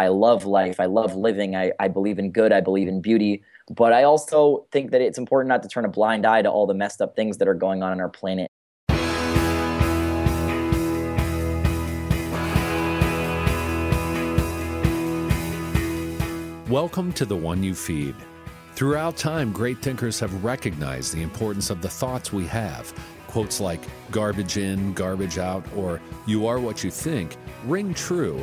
I love life. I love living. I, I believe in good. I believe in beauty. But I also think that it's important not to turn a blind eye to all the messed up things that are going on in our planet. Welcome to the one you feed. Throughout time, great thinkers have recognized the importance of the thoughts we have. Quotes like garbage in, garbage out, or you are what you think ring true.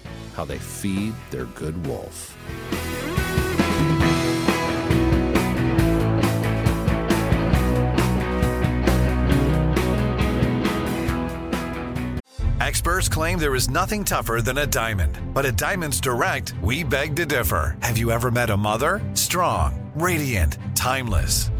how they feed their good wolf. Experts claim there is nothing tougher than a diamond. But at Diamonds Direct, we beg to differ. Have you ever met a mother? Strong, radiant, timeless.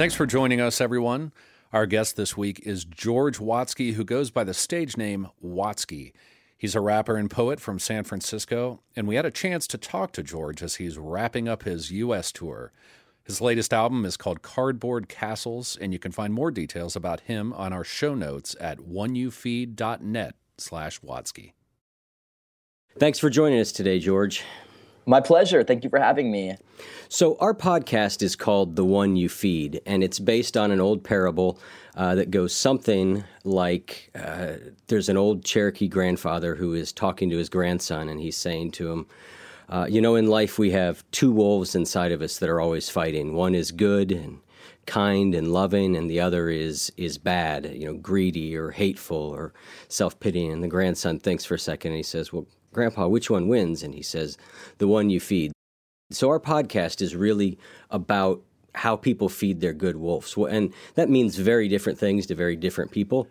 Thanks for joining us, everyone. Our guest this week is George Watsky, who goes by the stage name Watsky. He's a rapper and poet from San Francisco, and we had a chance to talk to George as he's wrapping up his U.S. tour. His latest album is called Cardboard Castles, and you can find more details about him on our show notes at oneyoufeed.net slash Watsky. Thanks for joining us today, George. My pleasure. Thank you for having me. So, our podcast is called The One You Feed, and it's based on an old parable uh, that goes something like uh, there's an old Cherokee grandfather who is talking to his grandson, and he's saying to him, uh, You know, in life we have two wolves inside of us that are always fighting. One is good and kind and loving, and the other is is bad, you know, greedy or hateful or self pitying. And the grandson thinks for a second and he says, Well, Grandpa, which one wins? And he says, The one you feed. So our podcast is really about how people feed their good wolves. And that means very different things to very different people.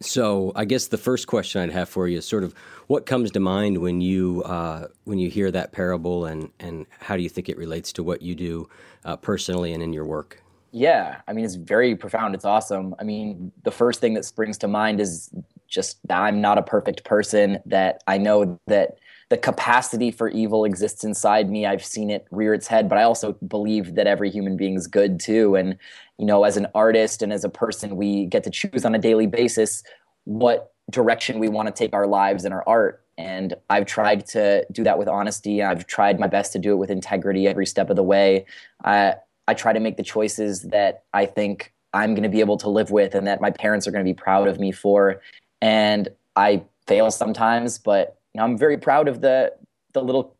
So I guess the first question I'd have for you is sort of what comes to mind when you uh, when you hear that parable, and and how do you think it relates to what you do uh, personally and in your work? Yeah, I mean it's very profound. It's awesome. I mean the first thing that springs to mind is just I'm not a perfect person, that I know that the capacity for evil exists inside me. I've seen it rear its head, but I also believe that every human being is good too. And, you know, as an artist and as a person, we get to choose on a daily basis what direction we want to take our lives and our art. And I've tried to do that with honesty. I've tried my best to do it with integrity every step of the way. I, I try to make the choices that I think I'm going to be able to live with and that my parents are going to be proud of me for and I fail sometimes, but you know, I'm very proud of the the little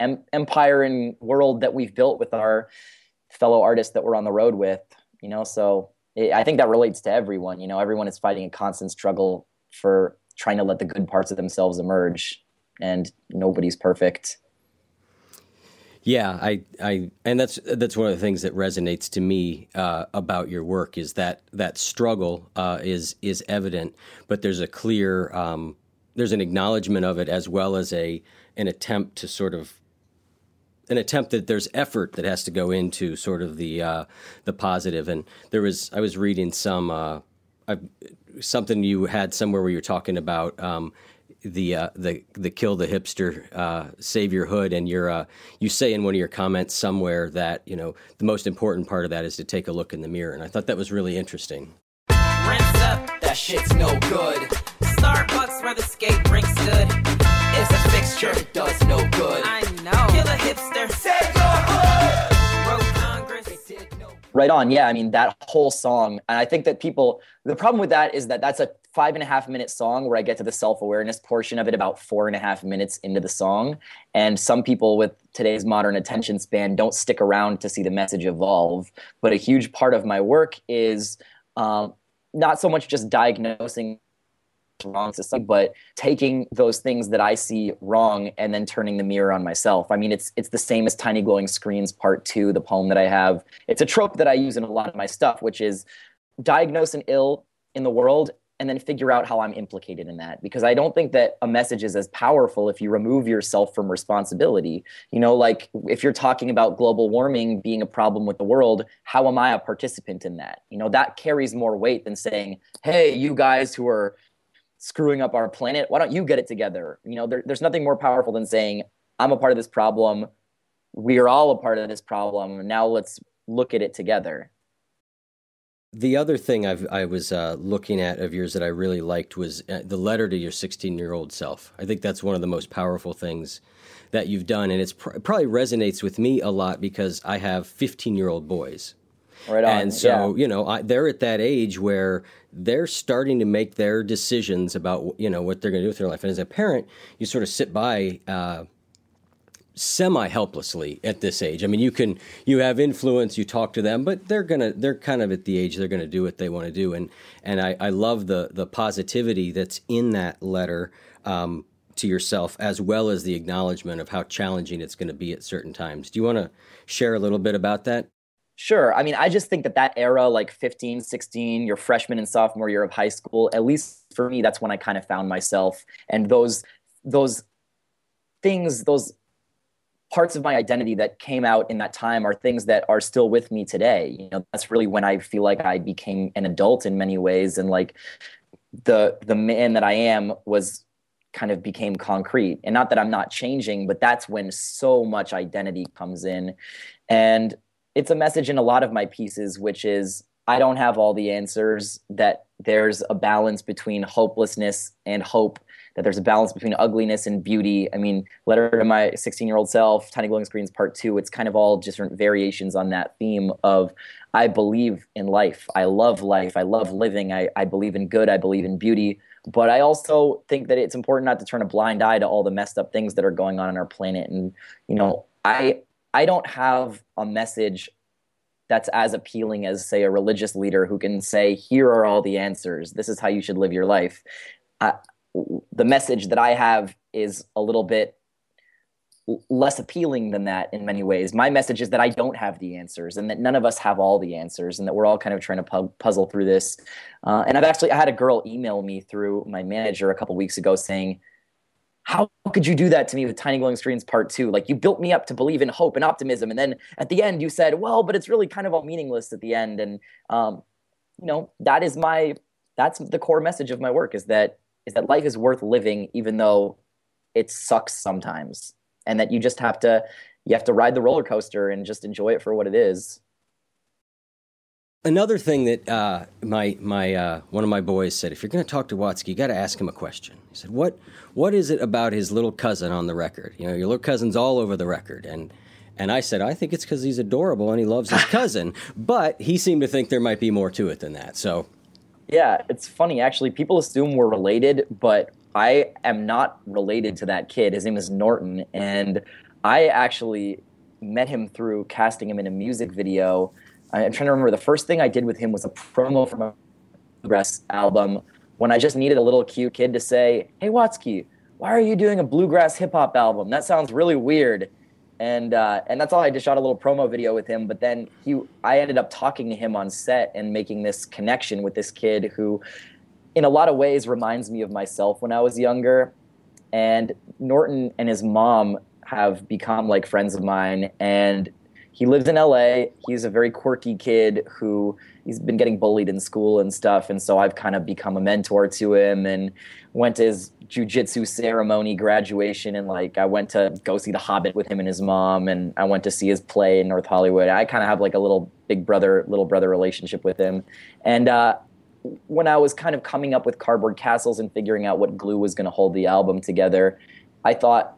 em- empire and world that we've built with our fellow artists that we're on the road with. You know, so it, I think that relates to everyone. You know, everyone is fighting a constant struggle for trying to let the good parts of themselves emerge, and nobody's perfect. Yeah, I, I, and that's that's one of the things that resonates to me uh, about your work is that that struggle uh, is is evident, but there's a clear, um, there's an acknowledgement of it as well as a an attempt to sort of an attempt that there's effort that has to go into sort of the uh, the positive. And there was I was reading some uh, something you had somewhere where you're talking about um, the uh, the the kill the hipster uh, save your hood and you're uh, you say in one of your comments somewhere that you know the most important part of that is to take a look in the mirror and I thought that was really interesting. Rinse up that shit's no good. Starbucks where the skate rink stood. It's a fixture, it does no good. I know. Kill a hipster. Save your hood. Broke Congress. It did no Right on. Yeah. I mean, that whole song. And I think that people, the problem with that is that that's a five and a half minute song where I get to the self awareness portion of it about four and a half minutes into the song. And some people with today's modern attention span don't stick around to see the message evolve. But a huge part of my work is um, not so much just diagnosing wrong system but taking those things that I see wrong and then turning the mirror on myself. I mean, it's it's the same as Tiny Glowing Screens Part Two, the poem that I have. It's a trope that I use in a lot of my stuff, which is diagnose an ill in the world and then figure out how I'm implicated in that. Because I don't think that a message is as powerful if you remove yourself from responsibility. You know, like if you're talking about global warming being a problem with the world, how am I a participant in that? You know, that carries more weight than saying, hey, you guys who are screwing up our planet, why don't you get it together? You know, there, there's nothing more powerful than saying, I'm a part of this problem. We are all a part of this problem. Now let's look at it together. The other thing I've, i was uh, looking at of yours that I really liked was uh, the letter to your 16 year old self. I think that's one of the most powerful things that you've done, and pr- it probably resonates with me a lot because I have 15 year old boys. Right on. And so, yeah. you know, I, they're at that age where they're starting to make their decisions about, you know, what they're going to do with their life. And as a parent, you sort of sit by uh, semi helplessly at this age. I mean, you can you have influence, you talk to them, but they're gonna they're kind of at the age they're gonna do what they want to do. And and I, I love the the positivity that's in that letter. Um, to yourself as well as the acknowledgement of how challenging it's going to be at certain times. Do you want to share a little bit about that? Sure. I mean, I just think that that era, like 15, 16, your freshman and sophomore year of high school, at least for me, that's when I kind of found myself. And those, those things, those parts of my identity that came out in that time are things that are still with me today. You know, that's really when I feel like I became an adult in many ways, and like the the man that I am was kind of became concrete. And not that I'm not changing, but that's when so much identity comes in, and it's a message in a lot of my pieces, which is I don't have all the answers. That there's a balance between hopelessness and hope that there's a balance between ugliness and beauty. I mean, Letter to My 16 Year Old Self, Tiny Glowing Screens Part 2, it's kind of all different variations on that theme of I believe in life. I love life. I love living. I, I believe in good. I believe in beauty. But I also think that it's important not to turn a blind eye to all the messed up things that are going on in our planet. And, you know, I I don't have a message that's as appealing as say a religious leader who can say here are all the answers this is how you should live your life I, the message that I have is a little bit less appealing than that in many ways. My message is that I don't have the answers and that none of us have all the answers and that we're all kind of trying to pu- puzzle through this. Uh, and I've actually I had a girl email me through my manager a couple weeks ago saying, how could you do that to me with Tiny Glowing Screens Part Two? Like you built me up to believe in hope and optimism, and then at the end you said, "Well, but it's really kind of all meaningless at the end." And um, you know that is my that's the core message of my work is that is that life is worth living even though it sucks sometimes and that you just have to you have to ride the roller coaster and just enjoy it for what it is Another thing that uh, my my uh, one of my boys said, if you're going to talk to Watsky, you got to ask him a question. He said, "What what is it about his little cousin on the record? You know, your little cousin's all over the record." And and I said, "I think it's because he's adorable and he loves his cousin." but he seemed to think there might be more to it than that. So yeah, it's funny actually. People assume we're related, but I am not related to that kid. His name is Norton, and I actually met him through casting him in a music video. I'm trying to remember the first thing I did with him was a promo from a bluegrass album when I just needed a little cute kid to say, "Hey Watsky, why are you doing a bluegrass hip hop album? That sounds really weird." And uh, and that's all. I just shot a little promo video with him, but then he, I ended up talking to him on set and making this connection with this kid who, in a lot of ways, reminds me of myself when I was younger. And Norton and his mom have become like friends of mine, and he lives in LA. He's a very quirky kid who he's been getting bullied in school and stuff, and so I've kind of become a mentor to him and went to his jujitsu ceremony graduation and like I went to go see The Hobbit with him and his mom and I went to see his play in North Hollywood. I kind of have like a little big brother little brother relationship with him. And uh when I was kind of coming up with cardboard castles and figuring out what glue was going to hold the album together, I thought,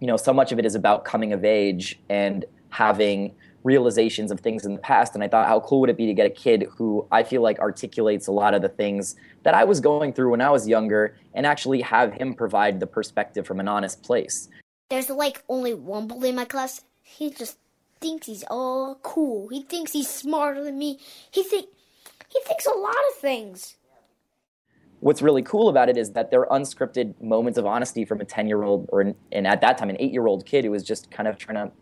you know, so much of it is about coming of age and having realizations of things in the past. And I thought, how cool would it be to get a kid who I feel like articulates a lot of the things that I was going through when I was younger and actually have him provide the perspective from an honest place. There's like only one bully in my class. He just thinks he's all cool. He thinks he's smarter than me. He think he thinks a lot of things. What's really cool about it is that they're unscripted moments of honesty from a 10 year old, or an, and at that time, an eight year old kid who was just kind of trying to,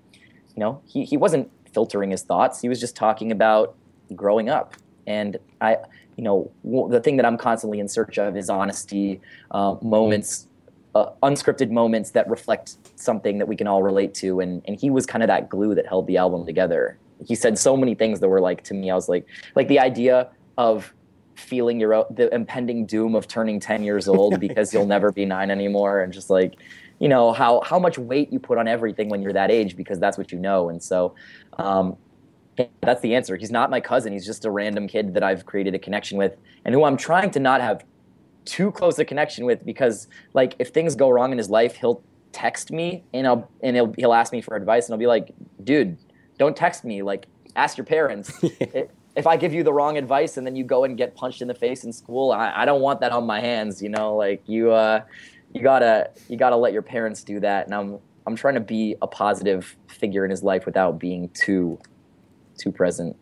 you know, he, he wasn't filtering his thoughts. He was just talking about growing up. And I, you know, the thing that I'm constantly in search of is honesty, uh, moments, uh, unscripted moments that reflect something that we can all relate to. And, and he was kind of that glue that held the album together. He said so many things that were like, to me, I was like, like the idea of feeling your the impending doom of turning 10 years old because you'll never be nine anymore and just like you know how how much weight you put on everything when you're that age because that's what you know. And so um, that's the answer. He's not my cousin. He's just a random kid that i've created a connection with and who i'm trying to not have too close a connection with because like if things go wrong in his life he'll text me and I'll and he'll he'll ask me for advice and I'll be like dude don't text me. Like ask your parents. If I give you the wrong advice and then you go and get punched in the face in school, I, I don't want that on my hands. You know, like you, uh, you gotta, you gotta let your parents do that. And I'm, I'm trying to be a positive figure in his life without being too, too present.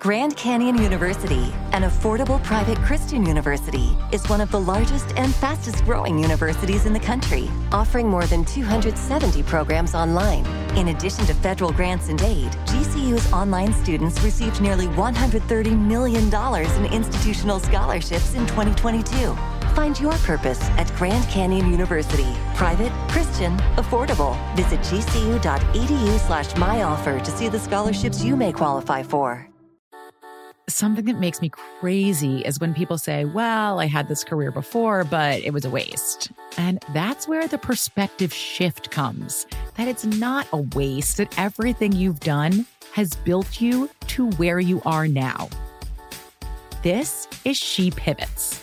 Grand Canyon University, an affordable private Christian university, is one of the largest and fastest growing universities in the country, offering more than 270 programs online. In addition to federal grants and aid, GCU's online students received nearly $130 million in institutional scholarships in 2022. Find your purpose at Grand Canyon University. Private, Christian, affordable. Visit gcu.edu slash myoffer to see the scholarships you may qualify for. Something that makes me crazy is when people say, Well, I had this career before, but it was a waste. And that's where the perspective shift comes that it's not a waste, that everything you've done has built you to where you are now. This is She Pivots,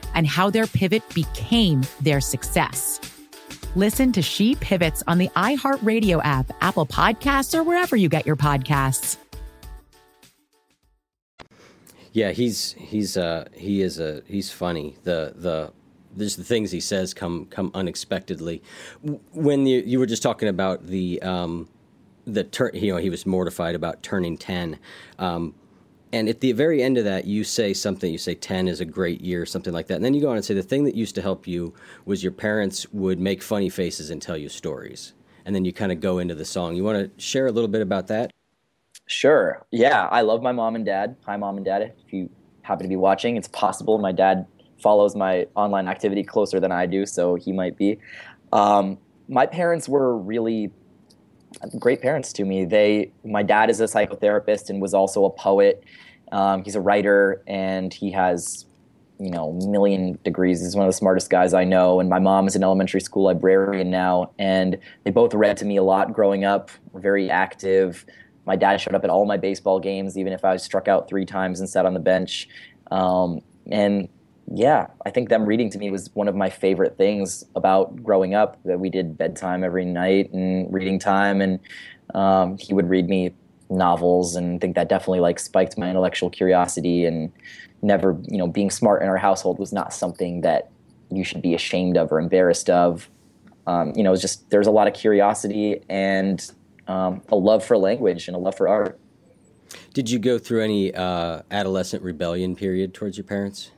and how their pivot became their success. Listen to She Pivots on the iHeartRadio app, Apple Podcasts, or wherever you get your podcasts. Yeah, he's he's uh he is a he's funny. The the there's the things he says come come unexpectedly. When you you were just talking about the um the turn, you know, he was mortified about turning ten. Um, and at the very end of that, you say something. You say ten is a great year, something like that. And then you go on and say the thing that used to help you was your parents would make funny faces and tell you stories. And then you kind of go into the song. You want to share a little bit about that? Sure. Yeah, I love my mom and dad. Hi, mom and dad. If you happen to be watching, it's possible my dad follows my online activity closer than I do, so he might be. Um, my parents were really great parents to me. They, my dad is a psychotherapist and was also a poet. Um, he's a writer and he has, you know, million degrees. He's one of the smartest guys I know. And my mom is an elementary school librarian now, and they both read to me a lot growing up. Very active. My dad showed up at all my baseball games, even if I was struck out three times and sat on the bench. Um, and yeah, I think them reading to me was one of my favorite things about growing up. That we did bedtime every night and reading time, and um, he would read me novels, and I think that definitely like spiked my intellectual curiosity. And never, you know, being smart in our household was not something that you should be ashamed of or embarrassed of. Um, you know, it was just there's a lot of curiosity and um, a love for language and a love for art. Did you go through any uh, adolescent rebellion period towards your parents?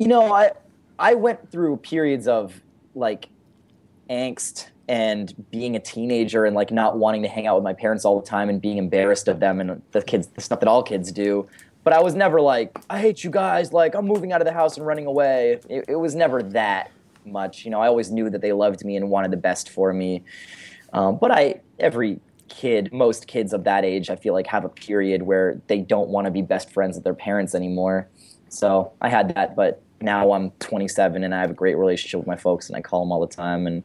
You know, I I went through periods of like angst and being a teenager and like not wanting to hang out with my parents all the time and being embarrassed of them and the kids the stuff that all kids do but I was never like, I hate you guys. Like, I'm moving out of the house and running away. It, it was never that much. You know, I always knew that they loved me and wanted the best for me. Um, but I, every kid, most kids of that age, I feel like have a period where they don't want to be best friends with their parents anymore. So I had that, but now I'm 27 and I have a great relationship with my folks and I call them all the time and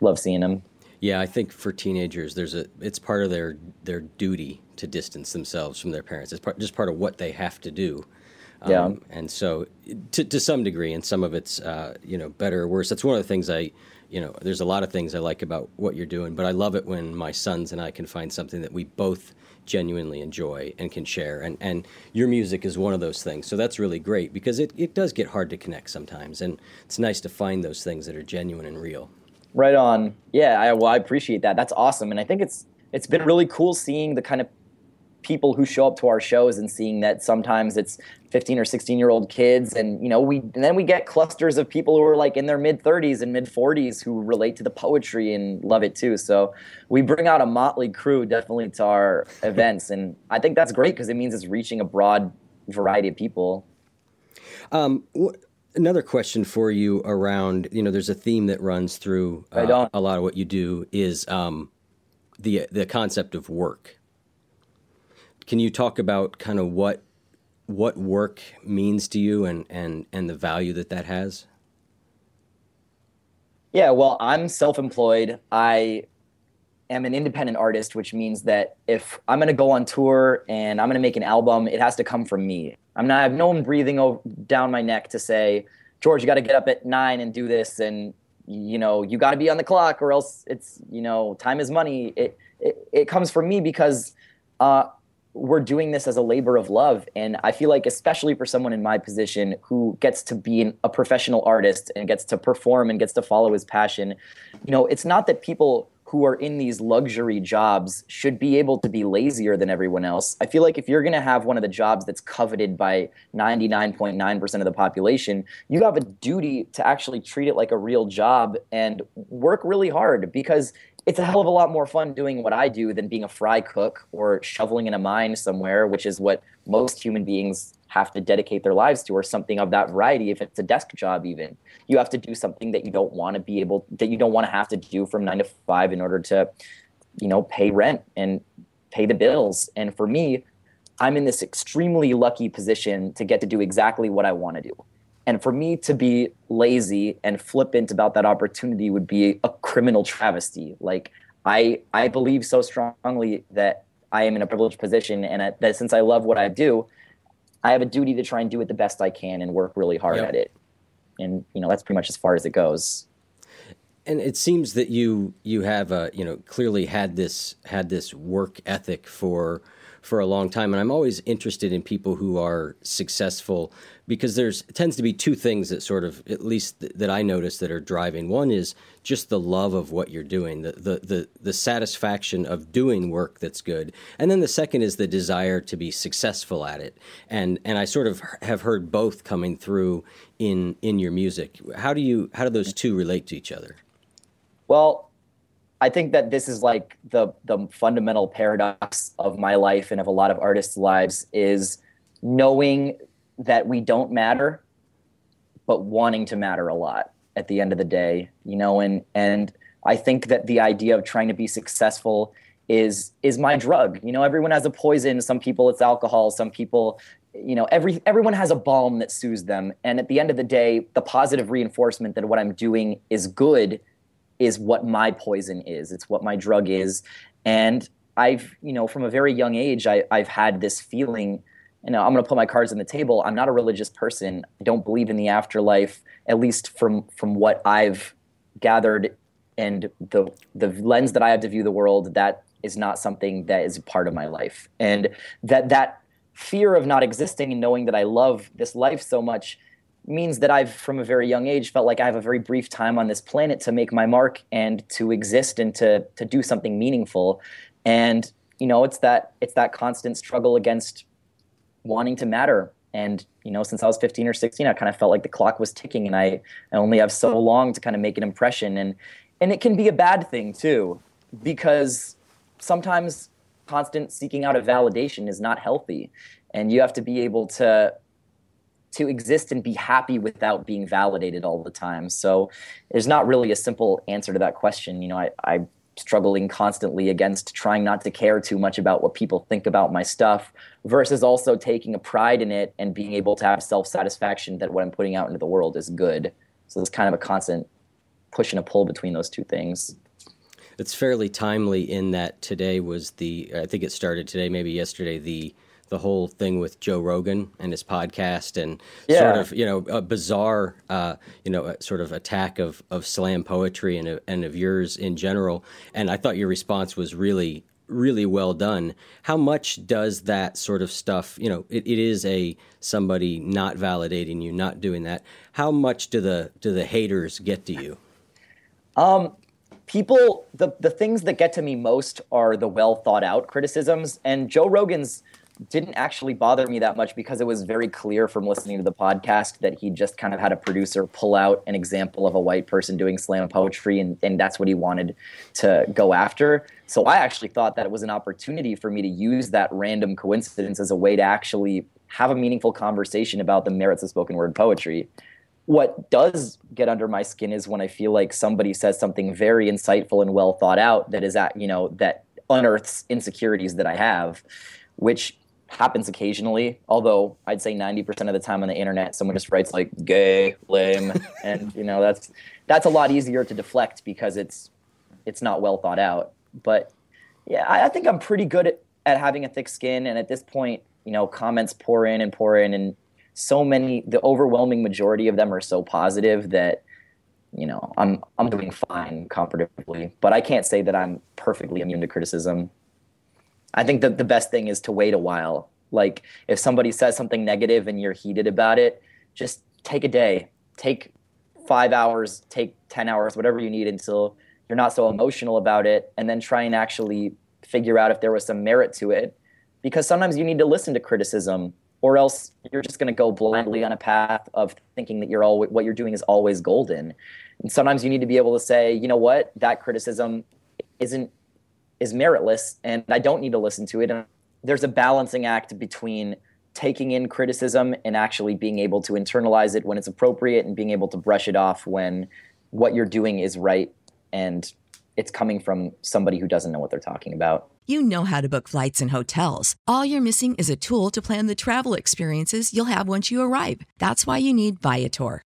love seeing them. Yeah, I think for teenagers, there's a it's part of their their duty to distance themselves from their parents. It's part, just part of what they have to do. Um, Yeah. And so, to to some degree, and some of it's uh, you know better or worse. That's one of the things I you know. There's a lot of things I like about what you're doing, but I love it when my sons and I can find something that we both genuinely enjoy and can share. And and your music is one of those things. So that's really great because it, it does get hard to connect sometimes, and it's nice to find those things that are genuine and real. Right on. Yeah, I, well, I appreciate that. That's awesome, and I think it's it's been really cool seeing the kind of people who show up to our shows and seeing that sometimes it's 15 or 16 year old kids and you know we and then we get clusters of people who are like in their mid 30s and mid 40s who relate to the poetry and love it too. So we bring out a motley crew definitely to our events and i think that's great because it means it's reaching a broad variety of people. Um, wh- another question for you around you know there's a theme that runs through uh, a lot of what you do is um, the the concept of work. Can you talk about kind of what what work means to you and and and the value that that has? Yeah, well, I'm self employed. I am an independent artist, which means that if I'm going to go on tour and I'm going to make an album, it has to come from me. I'm not, I have no one breathing o- down my neck to say, George, you got to get up at nine and do this. And, you know, you got to be on the clock or else it's, you know, time is money. It, it, it comes from me because uh, we're doing this as a labor of love. And I feel like, especially for someone in my position who gets to be an, a professional artist and gets to perform and gets to follow his passion, you know, it's not that people who are in these luxury jobs should be able to be lazier than everyone else. I feel like if you're going to have one of the jobs that's coveted by 99.9% of the population, you have a duty to actually treat it like a real job and work really hard because it's a hell of a lot more fun doing what I do than being a fry cook or shoveling in a mine somewhere, which is what most human beings have to dedicate their lives to, or something of that variety. If it's a desk job, even you have to do something that you don't want to be able, that you don't want to have to do from nine to five in order to, you know, pay rent and pay the bills. And for me, I'm in this extremely lucky position to get to do exactly what I want to do. And for me to be lazy and flippant about that opportunity would be a criminal travesty. Like I, I believe so strongly that I am in a privileged position, and I- that since I love what I do, I have a duty to try and do it the best I can and work really hard Yep. at it. And you know that's pretty much as far as it goes. And it seems that you you have uh, you know clearly had this had this work ethic for for a long time, and I'm always interested in people who are successful because there's tends to be two things that sort of at least th- that I notice that are driving. One is just the love of what you're doing, the the the, the satisfaction of doing work that's good, and then the second is the desire to be successful at it. And and I sort of have heard both coming through in in your music. How do you how do those two relate to each other? Well, I think that this is like the the fundamental paradox of my life and of a lot of artists' lives is knowing that we don't matter, but wanting to matter a lot at the end of the day, you know, and and I think that the idea of trying to be successful is is my drug. You know, everyone has a poison. Some people it's alcohol. Some people, you know, every everyone has a balm that soothes them. And at the end of the day, the positive reinforcement that what I'm doing is good is what my poison is. It's what my drug is. And I've, you know, from a very young age, I, I've had this feeling, you know, I'm going to put my cards on the table. I'm not a religious person. I don't believe in the afterlife, at least from from what I've gathered and the the lens that I have to view the world. That is not something that is part of my life. And that that fear of not existing and knowing that I love this life so much means that I've, from a very young age, felt like I have a very brief time on this planet to make my mark and to exist and to to do something meaningful. And you know, it's that it's that constant struggle against wanting to matter. And you know, since I was 15 or 16, I kind of felt like the clock was ticking, and I, I only have so long to kind of make an impression. And and it can be a bad thing too, because sometimes constant seeking out of validation is not healthy. and you have to be able to to exist and be happy without being validated all the time. So there's not really a simple answer to that question. You know, I, I'm struggling constantly against trying not to care too much about what people think about my stuff versus also taking a pride in it and being able to have self satisfaction that what I'm putting out into the world is good. So it's kind of a constant push and a pull between those two things. It's fairly timely in that today was the, I think it started today, maybe yesterday, the the whole thing with Joe Rogan and his podcast and yeah. sort of you know a bizarre uh, you know sort of attack of of slam poetry and and of yours in general. And I thought your response was really really well done. How much does that sort of stuff, you know, it, it is a somebody not validating you, not doing that. How much do the do the haters get to you? Um people the the things that get to me most are the well thought out criticisms and Joe Rogan's didn't actually bother me that much because it was very clear from listening to the podcast that he just kind of had a producer pull out an example of a white person doing slam poetry and, and that's what he wanted to go after. So I actually thought that it was an opportunity for me to use that random coincidence as a way to actually have a meaningful conversation about the merits of spoken word poetry. What does get under my skin is when I feel like somebody says something very insightful and well thought out that is at, you know, that unearths insecurities that I have, which happens occasionally although i'd say 90% of the time on the internet someone just writes like gay lame and you know that's that's a lot easier to deflect because it's it's not well thought out. But yeah i, I think i'm pretty good at, at having a thick skin and at this point you know comments pour in and pour in and so many the overwhelming majority of them are so positive that you know i'm i'm doing fine comparatively. But i can't say that i'm perfectly immune to criticism I think that the best thing is to wait a while. Like if somebody says something negative and you're heated about it, just take a day, take five hours, take 10 hours, whatever you need until you're not so emotional about it, and then try and actually figure out if there was some merit to it. Because sometimes you need to listen to criticism, or else you're just going to go blindly on a path of thinking that you're all what you're doing is always golden. And sometimes you need to be able to say, you know what, that criticism isn't is meritless and I don't need to listen to it. And there's a balancing act between taking in criticism and actually being able to internalize it when it's appropriate and being able to brush it off when what you're doing is right and it's coming from somebody who doesn't know what they're talking about. You know how to book flights and hotels. All you're missing is a tool to plan the travel experiences you'll have once you arrive. That's why you need Viator.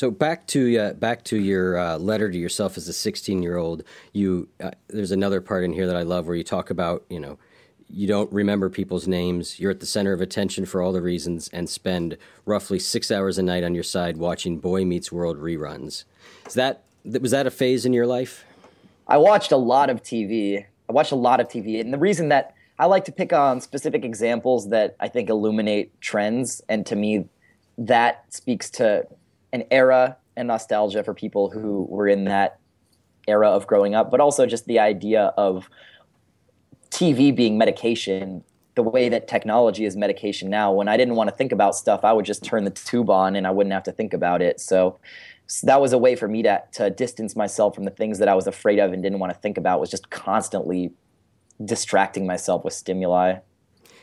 So back to uh, back to your uh, letter to yourself as a 16 year old. You uh, there's another part in here that I love where you talk about you know you don't remember people's names. You're at the center of attention for all the reasons, and spend roughly six hours a night on your side watching Boy Meets World reruns. Is that was that a phase in your life? I watched a lot of TV. I watched a lot of TV, and the reason that I like to pick on specific examples that I think illuminate trends, and to me, that speaks to an era and nostalgia for people who were in that era of growing up, but also just the idea of TV being medication, the way that technology is medication now. When I didn't want to think about stuff, I would just turn the tube on and I wouldn't have to think about it. So, so that was a way for me to, to distance myself from the things that I was afraid of and didn't want to think about was just constantly distracting myself with stimuli.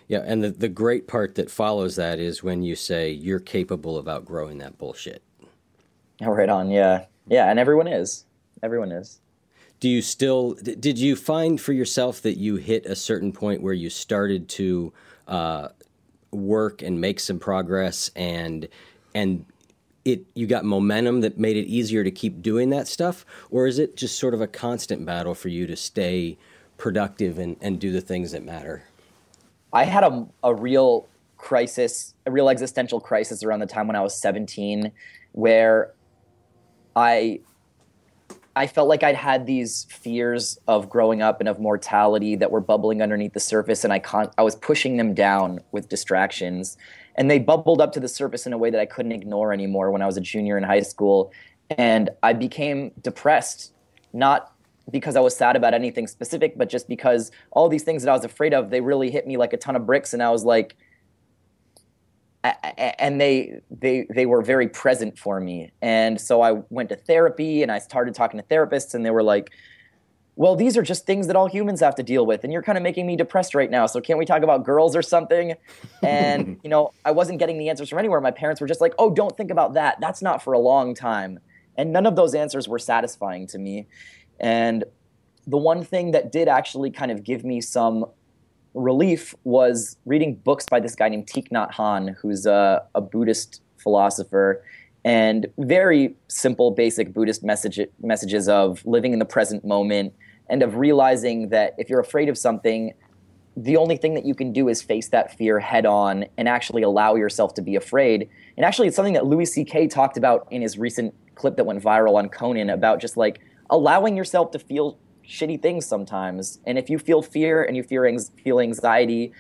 Yeah, and the, the great part that follows that is when you say you're capable of outgrowing that bullshit. Right on. Yeah. Yeah. And everyone is. Everyone is. Do you still, did you find for yourself that you hit a certain point where you started to uh, work and make some progress and, and, it, you got momentum that made it easier to keep doing that stuff or is it just sort of a constant battle for you to stay productive and, and do the things that matter i had a, a real crisis a real existential crisis around the time when i was 17 where I I felt like I'd had these fears of growing up and of mortality that were bubbling underneath the surface, and I con- I was pushing them down with distractions, and they bubbled up to the surface in a way that I couldn't ignore anymore when I was a junior in high school. and I became depressed, not because I was sad about anything specific, but just because all these things that I was afraid of, they really hit me like a ton of bricks, and I was like, and they they they were very present for me, and so I went to therapy and I started talking to therapists, and they were like, well, these are just things that all humans have to deal with, and you're kind of making me depressed right now. So can't we talk about girls or something? And you know, I wasn't getting the answers from anywhere. My parents were just like, oh, don't think about that. That's not for a long time. And none of those answers were satisfying to me. And the one thing that did actually kind of give me some relief was reading books by this guy named Thich Nhat Hanh, who's a, a Buddhist philosopher, and very simple, basic Buddhist message, messages of living in the present moment and of realizing that if you're afraid of something, the only thing that you can do is face that fear head on and actually allow yourself to be afraid. And actually, it's something that Louis C.K. talked about in his recent clip that went viral on Conan about just like allowing yourself to feel shitty things sometimes. And if you feel fear and you feel, feel anxiety,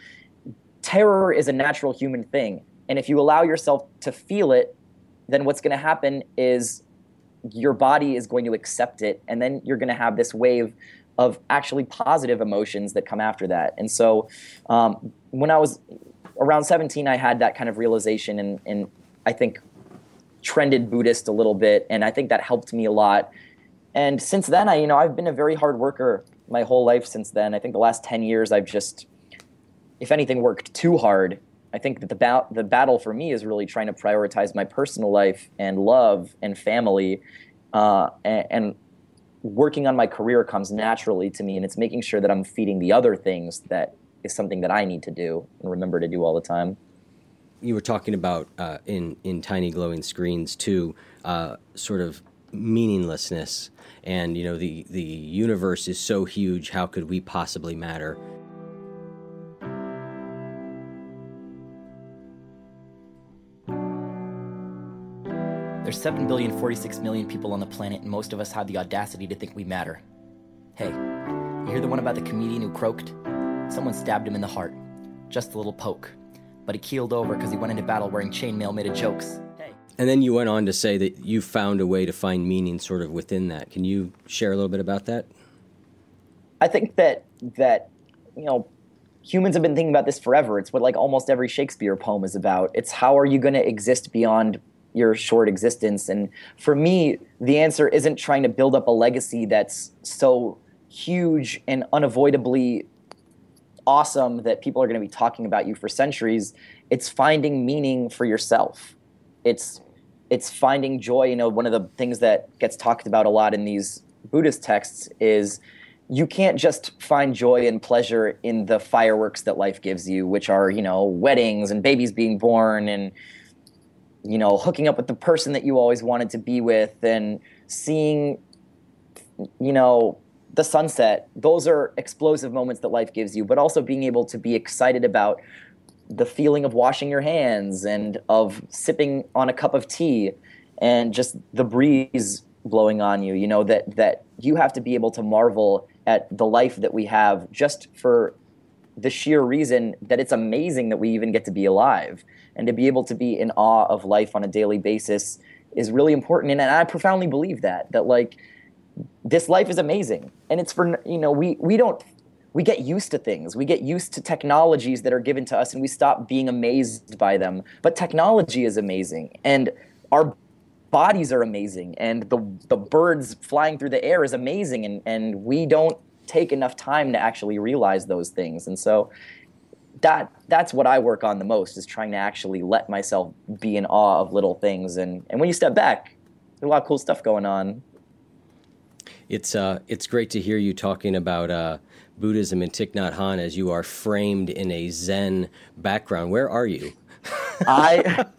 terror is a natural human thing. And if you allow yourself to feel it, then what's going to happen is your body is going to accept it. And then you're going to have this wave of actually positive emotions that come after that. And so um, when I was around 17, I had that kind of realization and, and I think trended Buddhist a little bit. And I think that helped me a lot and since then, I you know I've been a very hard worker my whole life since then. I think the last ten years I've just, if anything, worked two hard. I think that the ba- the battle for me is really trying to prioritize my personal life and love and family, uh, and, and working on my career comes naturally to me, and it's making sure that I'm feeding the other things that is something that I need to do and remember to do all the time. You were talking about uh, in in tiny glowing screens too, uh, sort of meaninglessness and you know the the universe is so huge how could we possibly matter There's 7 billion 46 million people on the planet and most of us have the audacity to think we matter. Hey, you hear the one about the comedian who croaked? Someone stabbed him in the heart. Just a little poke. But he keeled over because he went into battle wearing chainmail made of jokes. And then you went on to say that you found a way to find meaning sort of within that. Can you share a little bit about that? I think that that you know humans have been thinking about this forever. It's what like almost every Shakespeare poem is about. It's how are you going to exist beyond your short existence? And for me, the answer isn't trying to build up a legacy that's so huge and unavoidably awesome that people are going to be talking about you for centuries. It's finding meaning for yourself. It's it's finding joy. You know, one of the things that gets talked about a lot in these Buddhist texts is you can't just find joy and pleasure in the fireworks that life gives you, which are, you know, weddings and babies being born and, you know, hooking up with the person that you always wanted to be with and seeing, you know, the sunset. Those are explosive moments that life gives you, but also being able to be excited about the feeling of washing your hands and of sipping on a cup of tea and just the breeze blowing on you you know that that you have to be able to marvel at the life that we have just for the sheer reason that it's amazing that we even get to be alive. And to be able to be in awe of life on a daily basis is really important. And i profoundly believe that that like this life is amazing. And it's for you know we we don't we get used to things. We get used to technologies that are given to us and we stop being amazed by them. But technology is amazing and our bodies are amazing and the the birds flying through the air is amazing and and we don't take enough time to actually realize those things. And so that that's what I work on the most is trying to actually let myself be in awe of little things and and when you step back, there's a lot of cool stuff going on. It's uh it's great to hear you talking about uh Buddhism and Thich Nhat Hanh as you are framed in a Zen background. Where are you? I.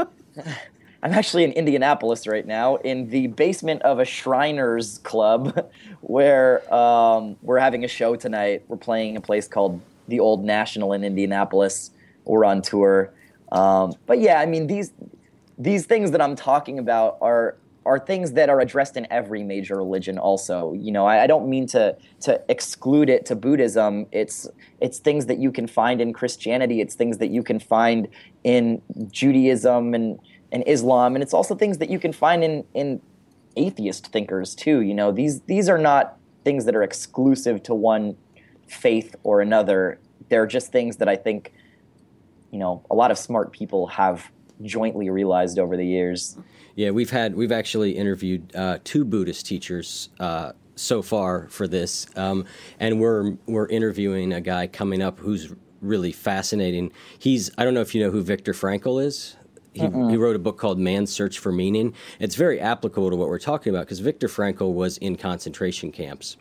I'm actually in Indianapolis right now in the basement of a Shriners Club where um, we're having a show tonight. We're playing a place called the Old National in Indianapolis. We're on tour. Um, but yeah, I mean, these, these things that I'm talking about are are things that are addressed in every major religion also you know I, I, don't mean to to exclude it to buddhism it's it's things that you can find in christianity it's things that you can find in judaism and and islam and it's also things that you can find in in atheist thinkers too. You know, these these are not things that are exclusive to one faith or another. They're just things that I think, you know, a lot of smart people have jointly realized over the years. Yeah, we've had we've actually interviewed uh, two Buddhist teachers uh, so far for this, um, and we're we're interviewing a guy coming up who's really fascinating. He's I don't know if you know who Viktor Frankl is. He, he, wrote a book called Man's Search for Meaning. It's very applicable to what we're talking about because Viktor Frankl was in concentration camps.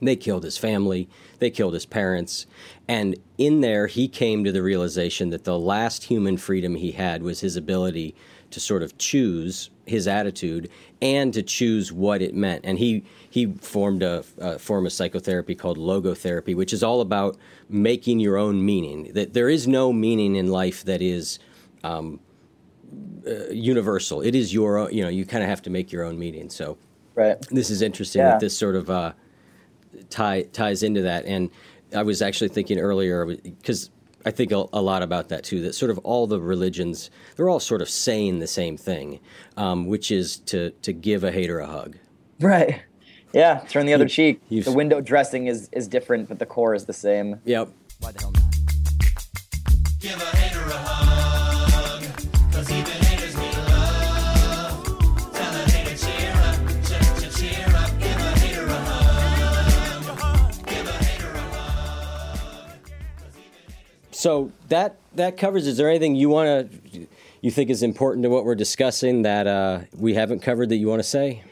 They killed his family, they killed his parents, and in there he came to the realization that the last human freedom he had was his ability to sort of choose his attitude and to choose what it meant. And he he formed a, a, form of psychotherapy called logotherapy, which is all about making your own meaning. That there is no meaning in life that is um, uh, universal. It is your own. You know, you kind of have to make your own meaning. So, right. This is interesting. Yeah. That this sort of uh, tie ties into that. And I was actually thinking earlier because I think a, a, lot about that too. That sort of all the religions, they're all sort of saying the same thing, um, which is to to give a hater a hug. Right. Yeah. Turn the other you, cheek. The window dressing is is different, but the core is the same. Yep. Why the hell not? Give a hater a hug, So that that covers. Is there anything you want to you think is important to what we're discussing that uh, we haven't covered that you want to say?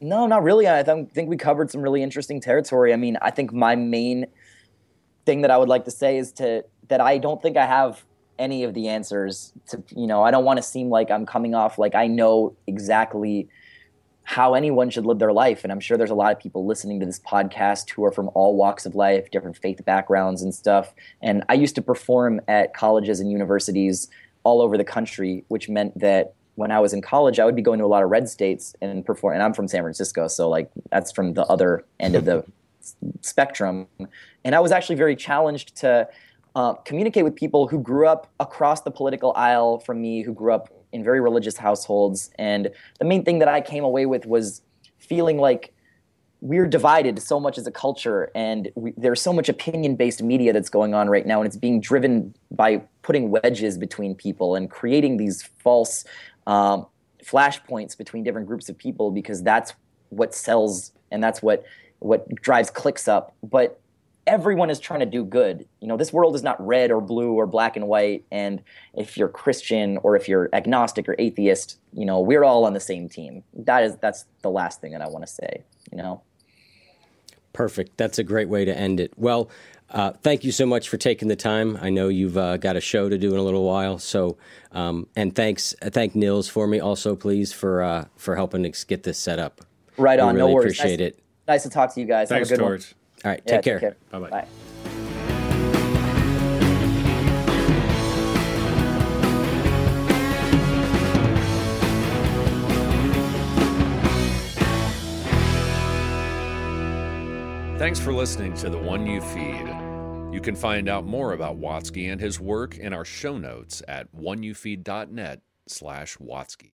No, not really. I th- think we covered some really interesting territory. I mean, I think my main thing that I would like to say is to that I don't think I have any of the answers to you know, I don't want to seem like I'm coming off like I know exactly how anyone should live their life and I'm sure there's a lot of people listening to this podcast who are from all walks of life, different faith backgrounds and stuff. And I used to perform at colleges and universities all over the country, which meant that when I was in college, I would be going to a lot of red states and perform. And I'm from San Francisco, so like that's from the other end of the spectrum. And I was actually very challenged to uh, communicate with people who grew up across the political aisle from me, who grew up in very religious households. And the main thing that I came away with was feeling like we're divided so much as a culture, and we, there's so much opinion-based media that's going on right now, and it's being driven by putting wedges between people and creating these false um, flashpoints between different groups of people because that's what sells and that's what what drives clicks up. But everyone is trying to do good. You know, this world is not red or blue or black and white. And if you're Christian or if you're agnostic or atheist, you know, we're all on the same team. That is that's the last thing that I want to say. You know. Perfect. That's a great way to end it. Well, uh, thank you so much for taking the time. I know you've uh, got a show to do in a little while, so um, and thanks, thank Nils for me also, please for uh, for helping us get this set up. Right on, we really no worries. Appreciate nice, it. Nice to talk to you guys. Thanks, Have a good George. one. All right, Yeah, take, care. care. Bye-bye. Bye. Thanks for listening to the One You Feed. You can find out more about Watsky and his work in our show notes at oneyoufeed.net slash Watsky.